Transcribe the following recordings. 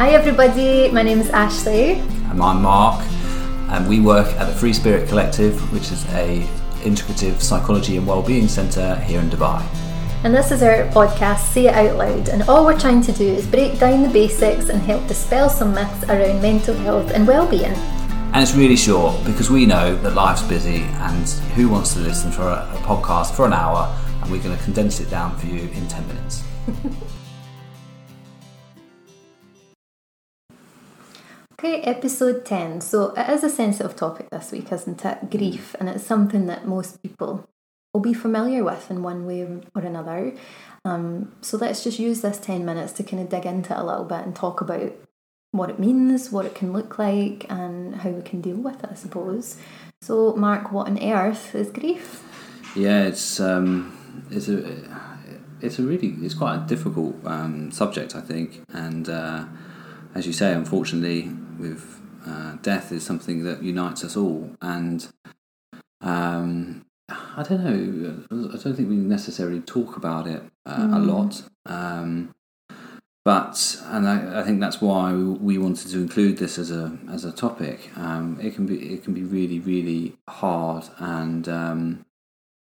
Hi, everybody. My name is Ashley. And I'm Mark, and we work at the Free Spirit Collective, which is a integrative psychology and wellbeing centre here in Dubai. And this is our podcast, Say It Out Loud. And all we're trying to do is break down the basics and help dispel some myths around mental health and well-being. And it's really short because we know that life's busy, and who wants to listen for a, a podcast for an hour? And we're going to condense it down for you in 10 minutes. Okay, episode 10. So it is a sensitive topic this week, isn't it? Grief, and it's something that most people will be familiar with in one way or another. Um, so let's just use this 10 minutes to kind of dig into it a little bit and talk about what it means, what it can look like, and how we can deal with it, I suppose. So, Mark, what on earth is grief? Yeah, it's um, it's a it's a really it's quite a difficult um, subject, I think, and uh, as you say, unfortunately, with uh, death is something that unites us all, and um, I don't know. I don't think we necessarily talk about it uh, mm. a lot, um, but and I, I, think that's why we wanted to include this as a as a topic. Um, it can be it can be really really hard, and um,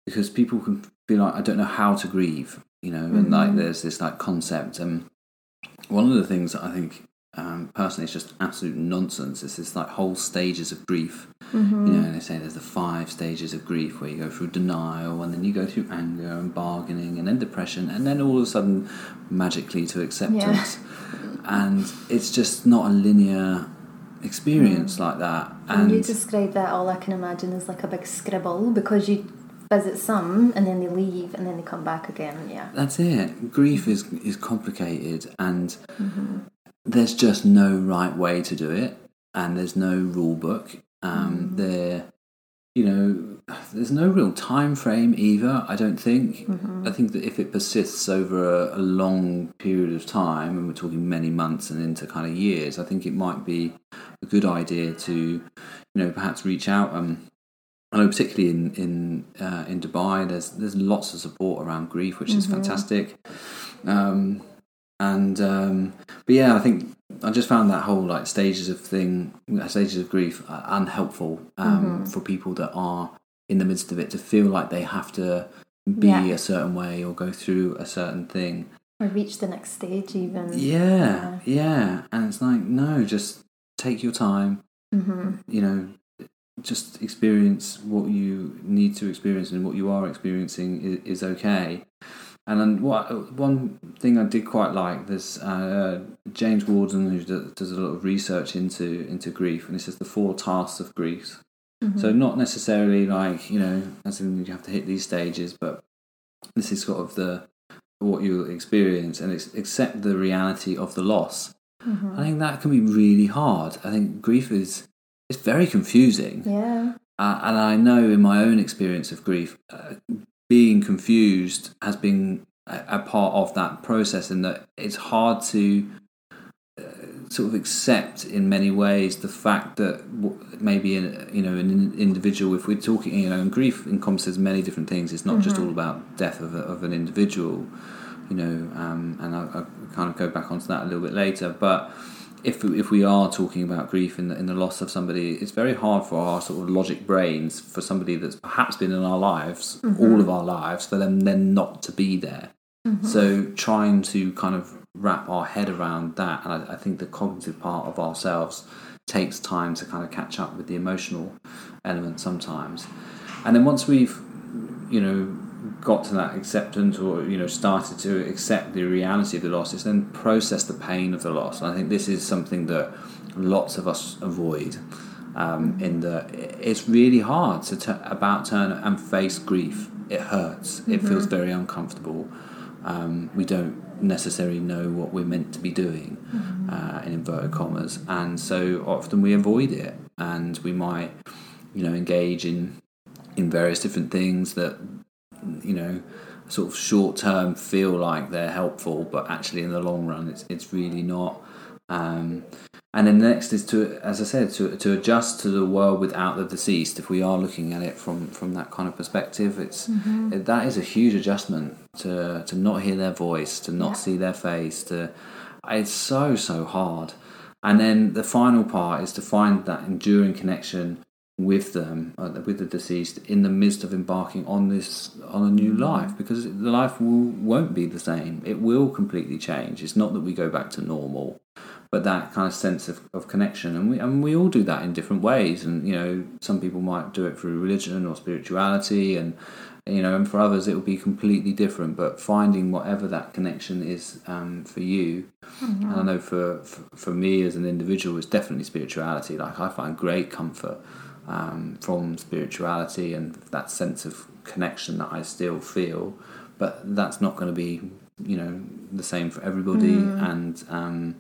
because people can feel like I don't know how to grieve, you know, and mm. like there's this like concept, and one of the things that I think um, personally it's just absolute nonsense. It's this like whole stages of grief. Mm-hmm. You know, and they say there's the five stages of grief where you go through denial and then you go through anger and bargaining and then depression and then all of a sudden magically to acceptance. Yeah. And it's just not a linear experience mm. like that. And when you describe that, all I can imagine is like a big scribble because you visit some and then they leave and then they come back again. Yeah, that's it. Grief is is complicated and mm-hmm there's just no right way to do it, and there's no rule book. Um, mm. There, you know, there's no real time frame either. I don't think. Mm-hmm. I think that if it persists over a, a, long period of time, and we're talking many months and into kind of years, I think it might be a good idea to, you know, perhaps reach out. Um, I know, particularly in in uh, in Dubai, there's there's lots of support around grief, which mm-hmm. is fantastic. Um, and um, but yeah, I think I just found that whole like stages of thing, stages of grief, uh, unhelpful um, mm-hmm. for people that are in the midst of it to feel like they have to be yeah. a certain way or go through a certain thing or reach the next stage even yeah yeah, yeah. and it's like no just take your time mm-hmm. you know just experience what you need to experience and what you are experiencing is, is okay and then what one thing I did quite like there's uh, James Worden who does a lot of research into into grief, and he says the four tasks of grief. Mm-hmm. So not necessarily like you know, as in you have to hit these stages, but this is sort of the what you experience and accept the reality of the loss. Mm-hmm. I think that can be really hard. I think grief is it's very confusing. Yeah. Uh, and I know in my own experience of grief, uh, being confused has been a, a part of that process, and that it's hard to uh, sort of accept in many ways the fact that maybe in, you know an individual if we're talking you know and grief encompasses many different things it's not mm-hmm. just all about death of, a, of an individual you know um, and I, I kind of go back onto that a little bit later but if if we are talking about grief in the, in the loss of somebody, it's very hard for our sort of logic brains for somebody that's perhaps been in our lives mm-hmm. all of our lives for them then not to be there. Mm-hmm. So trying to kind of wrap our head around that, and I, I think the cognitive part of ourselves takes time to kind of catch up with the emotional element sometimes. And then once we've you know got to that acceptance or you know started to accept the reality of the loss is then process the pain of the loss. And i think this is something that lots of us avoid um, in the it's really hard to t- about turn and face grief. It hurts. Mm-hmm. it feels very uncomfortable. Um, we don't necessarily know what we're meant to be doing mm-hmm. uh, in inverted commas. And so often we avoid it and we might you know engage in in various different things that you know, sort of short term feel like they're helpful, but actually in the long run, it's it's really not. Um, and then the next is to, as I said, to to adjust to the world without the deceased. If we are looking at it from from that kind of perspective, it's mm-hmm. it, that is a huge adjustment to to not hear their voice, to not yeah. see their face, to it's so so hard. And then the final part is to find that enduring connection with them, uh, with the deceased, in the midst of embarking on this on a new life, because the life will, won't be the same. It will completely change. It's not that we go back to normal, but that kind of sense of, of connection, and we and we all do that in different ways. And you know, some people might do it through religion or spirituality, and you know, and for others it will be completely different. But finding whatever that connection is um, for you, Mm-hmm. and I know for, for for me as an individual, it's definitely spirituality. Like I find great comfort um, from spirituality and that sense of connection that I still feel, but that's not going to be you know the same for everybody. And um,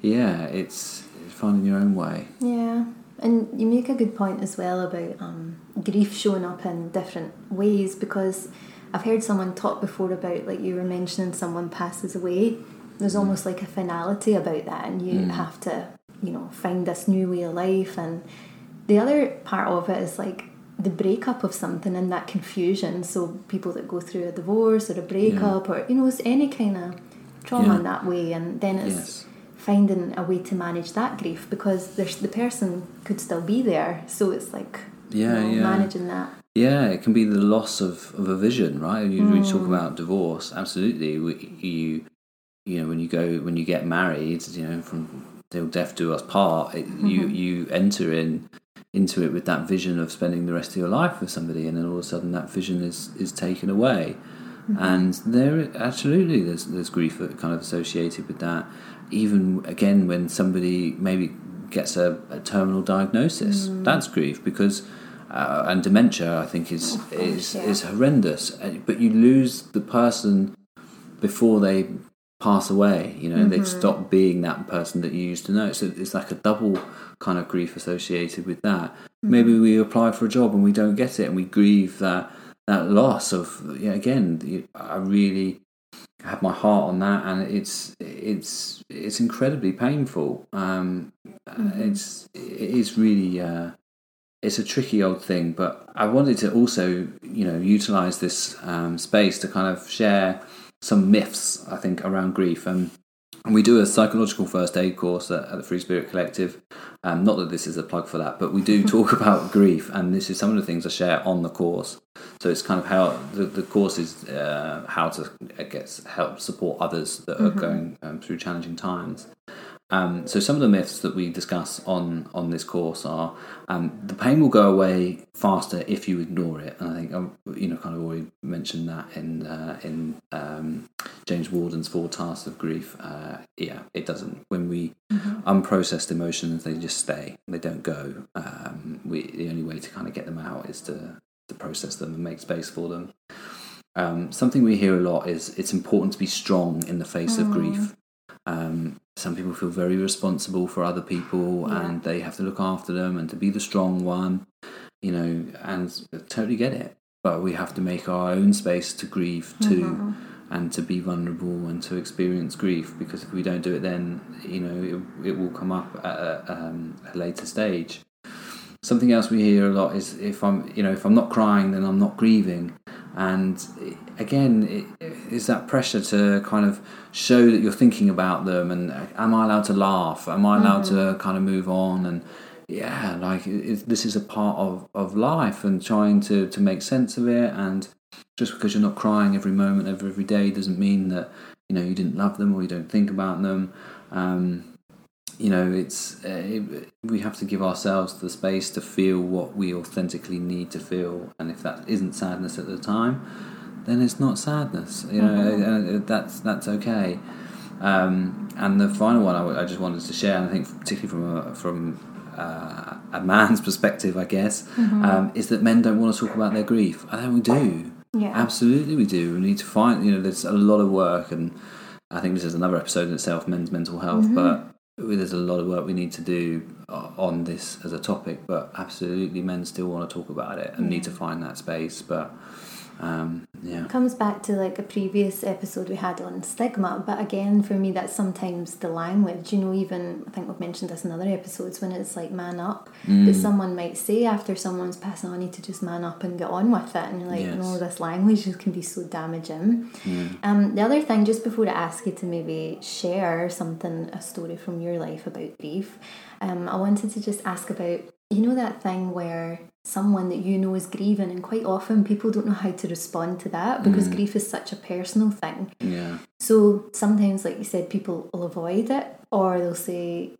yeah, it's, it's finding your own way. Yeah, and you make a good point as well about um, grief showing up in different ways because I've heard someone talk before about like you were mentioning someone passes away. There's almost like a finality about that, and you have to, you know, find this new way of life. And the other part of it is like the breakup of something and that confusion. So people that go through a divorce or a breakup or you know, it's any kind of trauma Yeah. in that way, and then it's Yes. finding a way to manage that grief because there's the person could still be there so it's like you Yeah, know, yeah. managing that Yeah, it can be the loss of, of a vision, right? You, when you talk Mm. about divorce, absolutely. You you know when you go when you get married, you know from till death do us part. It, You Mm-hmm. you enter in into it with that vision of spending the rest of your life with somebody, and then all of a sudden that vision is is taken away. Mm-hmm. And there absolutely there's there's grief kind of associated with that. Even again when somebody maybe gets a, a terminal diagnosis, Mm. that's grief because. Uh, and dementia, I think, is is yeah. is horrendous. Uh, But you lose the person before they pass away. You know, Mm-hmm. they've stopped being that person that you used to know. So it's like a double kind of grief associated with that. Mm-hmm. Maybe we apply for a job and we don't get it, and we grieve that that loss of. Know, again, I really have my heart on that, and it's it's it's incredibly painful. Um, Mm-hmm. It's it is really. Uh, it's a tricky old thing, but I wanted to also, you know, utilize this um, space to kind of share some myths, I think, around grief. Um, and we do a psychological first aid course at, at the Free Spirit Collective. Um, not that this is a plug for that, but we do talk about grief, and this is some of the things I share on the course. So it's kind of how the, the course is uh, how to, I guess, help support others that are going um, through challenging times. Um, so some of the myths that we discuss on on this course are um, the pain will go away faster if you ignore it, and I think um, you know kind of already mentioned that in uh, in um, James Worden's Four Tasks of Grief. Uh, yeah, it doesn't. When we unprocessed emotions, they just stay. They don't go. Um, we the only way to kind of get them out is to to process them and make space for them. Um, something we hear a lot is it's important to be strong in the face of grief. Um, some people feel very responsible for other people Yeah. and they have to look after them and to be the strong one, you know, and totally get it. But we have to make our own space to grieve too and to be vulnerable and to experience grief because if we don't do it, then, you know, it, it will come up at a, um, a later stage. Something else we hear a lot is if I'm, you know, if I'm not crying, then I'm not grieving. And again, it is that pressure to kind of show that you're thinking about them. And am I allowed to laugh? Am I allowed to kind of move on? And yeah, like it, this is a part of, of life and trying to, to make sense of it. And just because you're not crying every moment of every day doesn't mean that you know you didn't love them or you don't think about them. Um, you know, it's uh, it, we have to give ourselves the space to feel what we authentically need to feel, and if that isn't sadness at the time, then it's not sadness. You know, uh, that's that's okay. Um, and the final one I, w- I just wanted to share, and I think particularly from a, from uh, a man's perspective, I guess, um, is that men don't want to talk about their grief. I think we do. Yeah. Absolutely, we do. We need to find. You know, there's a lot of work, and I think this is another episode in itself, men's mental health. But there's a lot of work we need to do uh, on this as a topic. But absolutely, men still want to talk about it and need to find that space. But Um, yeah. comes back to like a previous episode we had on stigma but again for me that's sometimes the language you know even i think we've mentioned this in other episodes when it's like man up Mm. that someone might say after someone's passing on I need to just man up and get on with it and you're like Yes. no this language just can be so damaging um, the other thing just before I ask you to maybe share something a story from your life about grief um, I wanted to just ask about you know that thing where someone that you know is grieving and quite often people don't know how to respond to that because Mm. grief is such a personal thing Yeah. so sometimes like you said people will avoid it or they'll say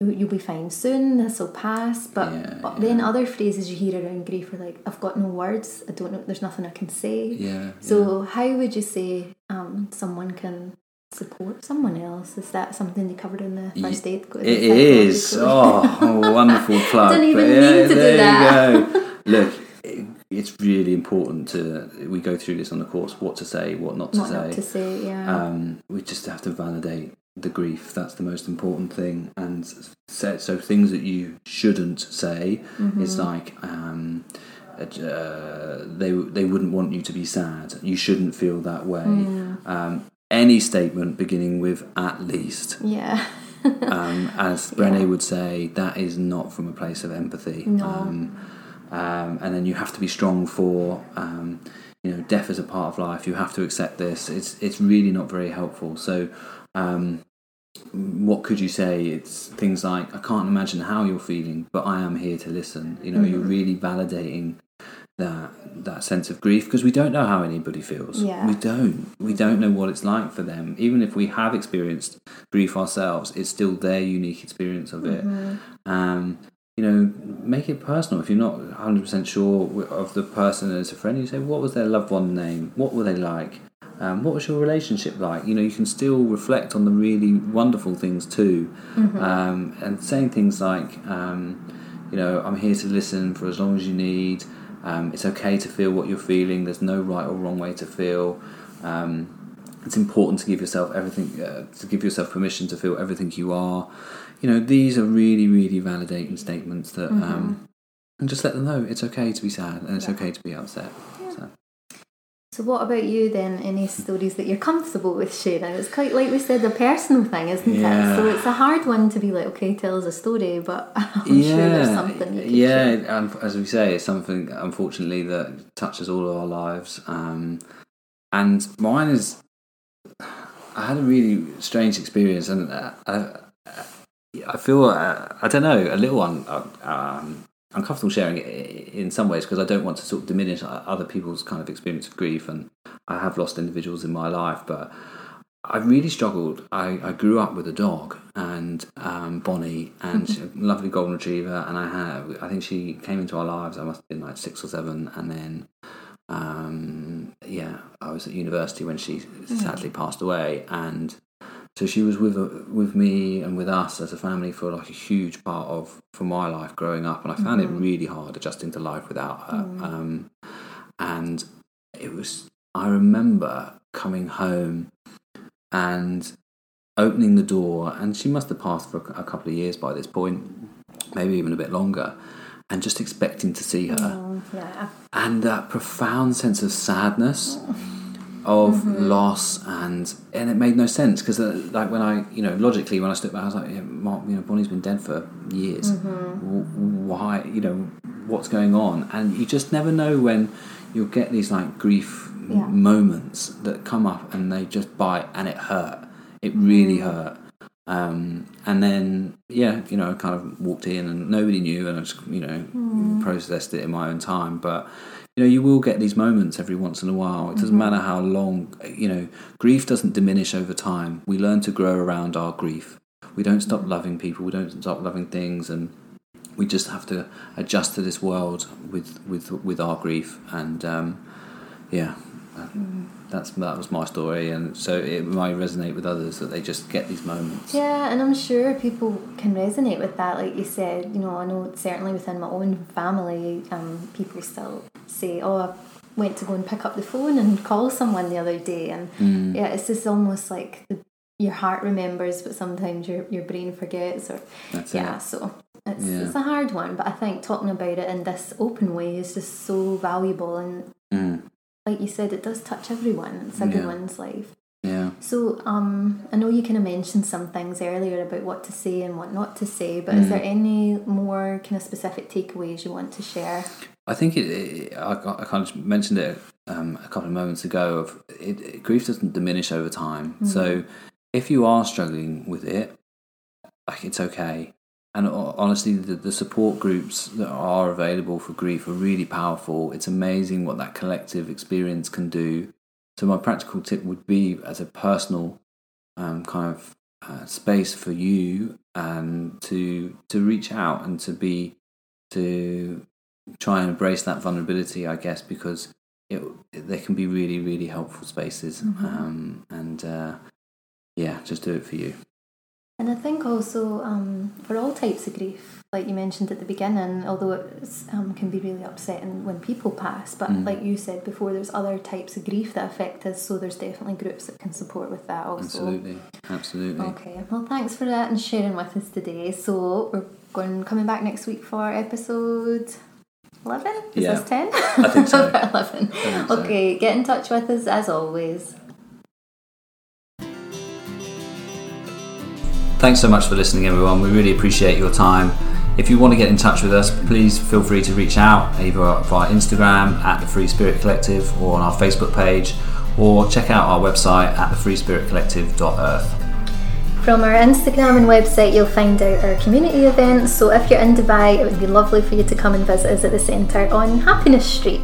"You- you'll be fine soon this will pass but Yeah, but then other phrases you hear around grief are like i've got no words i don't know there's nothing i can say Yeah. so how would you say um, someone can support someone else is that something you covered in the first aid It is. Oh, wonderful plug. Didn't even yeah, mean to do there that. You go. Look, it's really important to. We go through this on the course. What to say, what not to not say. to say yeah Um, we just have to validate the grief. That's the most important thing. And so, so things that you shouldn't say Mm-hmm. is like. Um, uh, they they wouldn't want you to be sad. You shouldn't feel that way. Mm. Um, any statement beginning with at least yeah um, as Brené would say, that is not from a place of empathy. No. Um, um, and then you have to be strong for, um, you know, death is a part of life. You have to accept this. It's it's really not very helpful. So, um, what could you say? It's things like I can't imagine how you're feeling, but I am here to listen. You know, you're really validating that that sense of grief because we don't know how anybody feels. Yeah. We don't. We don't know what it's like for them. Even if we have experienced grief ourselves, it's still their unique experience of it. Um, you know, make it personal. If you're not 100% sure of the person as a friend, you say, what was their loved one name? What were they like? Um, what was your relationship like? You know, you can still reflect on the really wonderful things too. Um, and saying things like, um, you know, I'm here to listen for as long as you need. Um, it's okay to feel what you're feeling. There's no right or wrong way to feel. Um, it's important to give yourself everything, uh, to give yourself permission to feel everything you are. You know, these are really, really validating statements that, um, and just let them know it's okay to be sad and it's okay to be upset. So, what about you then? Any stories that you're comfortable with sharing? It's quite like we said, a personal thing, isn't Yeah. it? So it's a hard one to be like, okay, tell us a story, but I'm sure there's something you can yeah. share. As we say, it's something unfortunately that touches all of our lives. Um, and mine is, I had a really strange experience, and uh, I, I feel uh, I don't know a little un, uh, um, uncomfortable sharing it in some ways because I don't want to sort of diminish other people's kind of experience of grief, and I have lost individuals in my life, but. I really struggled. I, I grew up with a dog and um, Bonnie, and a lovely golden retriever. And I had, I think she came into our lives. I must have been like six or seven, and then, um, yeah, I was at university when she sadly passed away, and so she was with uh, with me and with us as a family for like a huge part of for my life growing up, and I found it mm-hmm. really hard adjusting to life without her. Mm. Um, and it was, I remember coming home and opening the door, and she must have passed for a couple of years by this point, maybe even a bit longer, and just expecting to see her, Oh, yeah. and that profound sense of sadness of mm-hmm. loss and and it made no sense because uh, like when I you know logically when I stood back I was like yeah, Mark you know Bonnie's been dead for years. Mm-hmm. W- why you know what's going on? And you just never know when you'll get these like grief m- moments that come up and they just bite and it hurt. It really mm-hmm. hurt. Um, and then yeah you know I kind of walked in and nobody knew and I just you know processed it in my own time. But you know you will get these moments every once in a while. It doesn't matter how long you know grief doesn't diminish over time. We learn to grow around our grief. We don't stop loving people. We don't stop loving things. And we just have to adjust to this world with with with our grief. And um, yeah that's that was my story and so it might resonate with others that they just get these moments Yeah, and I'm sure people can resonate with that. Like you said, you know, I know certainly within my own family, um, people still say, "Oh, I went to go and pick up the phone and call someone the other day," and Mm. yeah, it's just almost like the, your heart remembers, but sometimes your your brain forgets. Or that's yeah, it so it's Yeah. it's a hard one. But I think talking about it in this open way is just so valuable and Mm. Like you said, it does touch everyone. It's everyone's yeah. life. Yeah. So um, I know you kind of mentioned some things earlier about what to say and what not to say, but mm. is there any more kind of specific takeaways you want to share? I think it. it I, I kind of mentioned it um, a couple of moments ago. Of it, it, grief doesn't diminish over time. Mm. So if you are struggling with it, like it's okay. And honestly, the, the support groups that are available for grief are really powerful. It's amazing what that collective experience can do so my practical tip would be as a personal um, kind of uh, space for you and to to reach out and to be to try and embrace that vulnerability, I guess, because it, they can be really really helpful spaces. Mm-hmm. Um, and uh, yeah, just do it for you. And I think also um, for all types of grief, like you mentioned at the beginning, although it um, can be really upsetting when people pass, but mm. like you said before, there's other types of grief that affect us, so there's definitely groups that can support with that also. Absolutely, absolutely. Okay, well, thanks for that and sharing with us today. So we're going coming back next week for episode 11? Is yeah. this 10? I think so. 11. Think okay, get in touch with us as always. Thanks so much for listening, everyone. We really appreciate your time. If you want to get in touch with us, please feel free to reach out either via Instagram at the Free Spirit Collective or on our Facebook page, or check out our website at thefreespiritcollective.earth. From our Instagram and website, you'll find out our community events. So if you're in Dubai, it would be lovely for you to come and visit us at the centre on Happiness Street.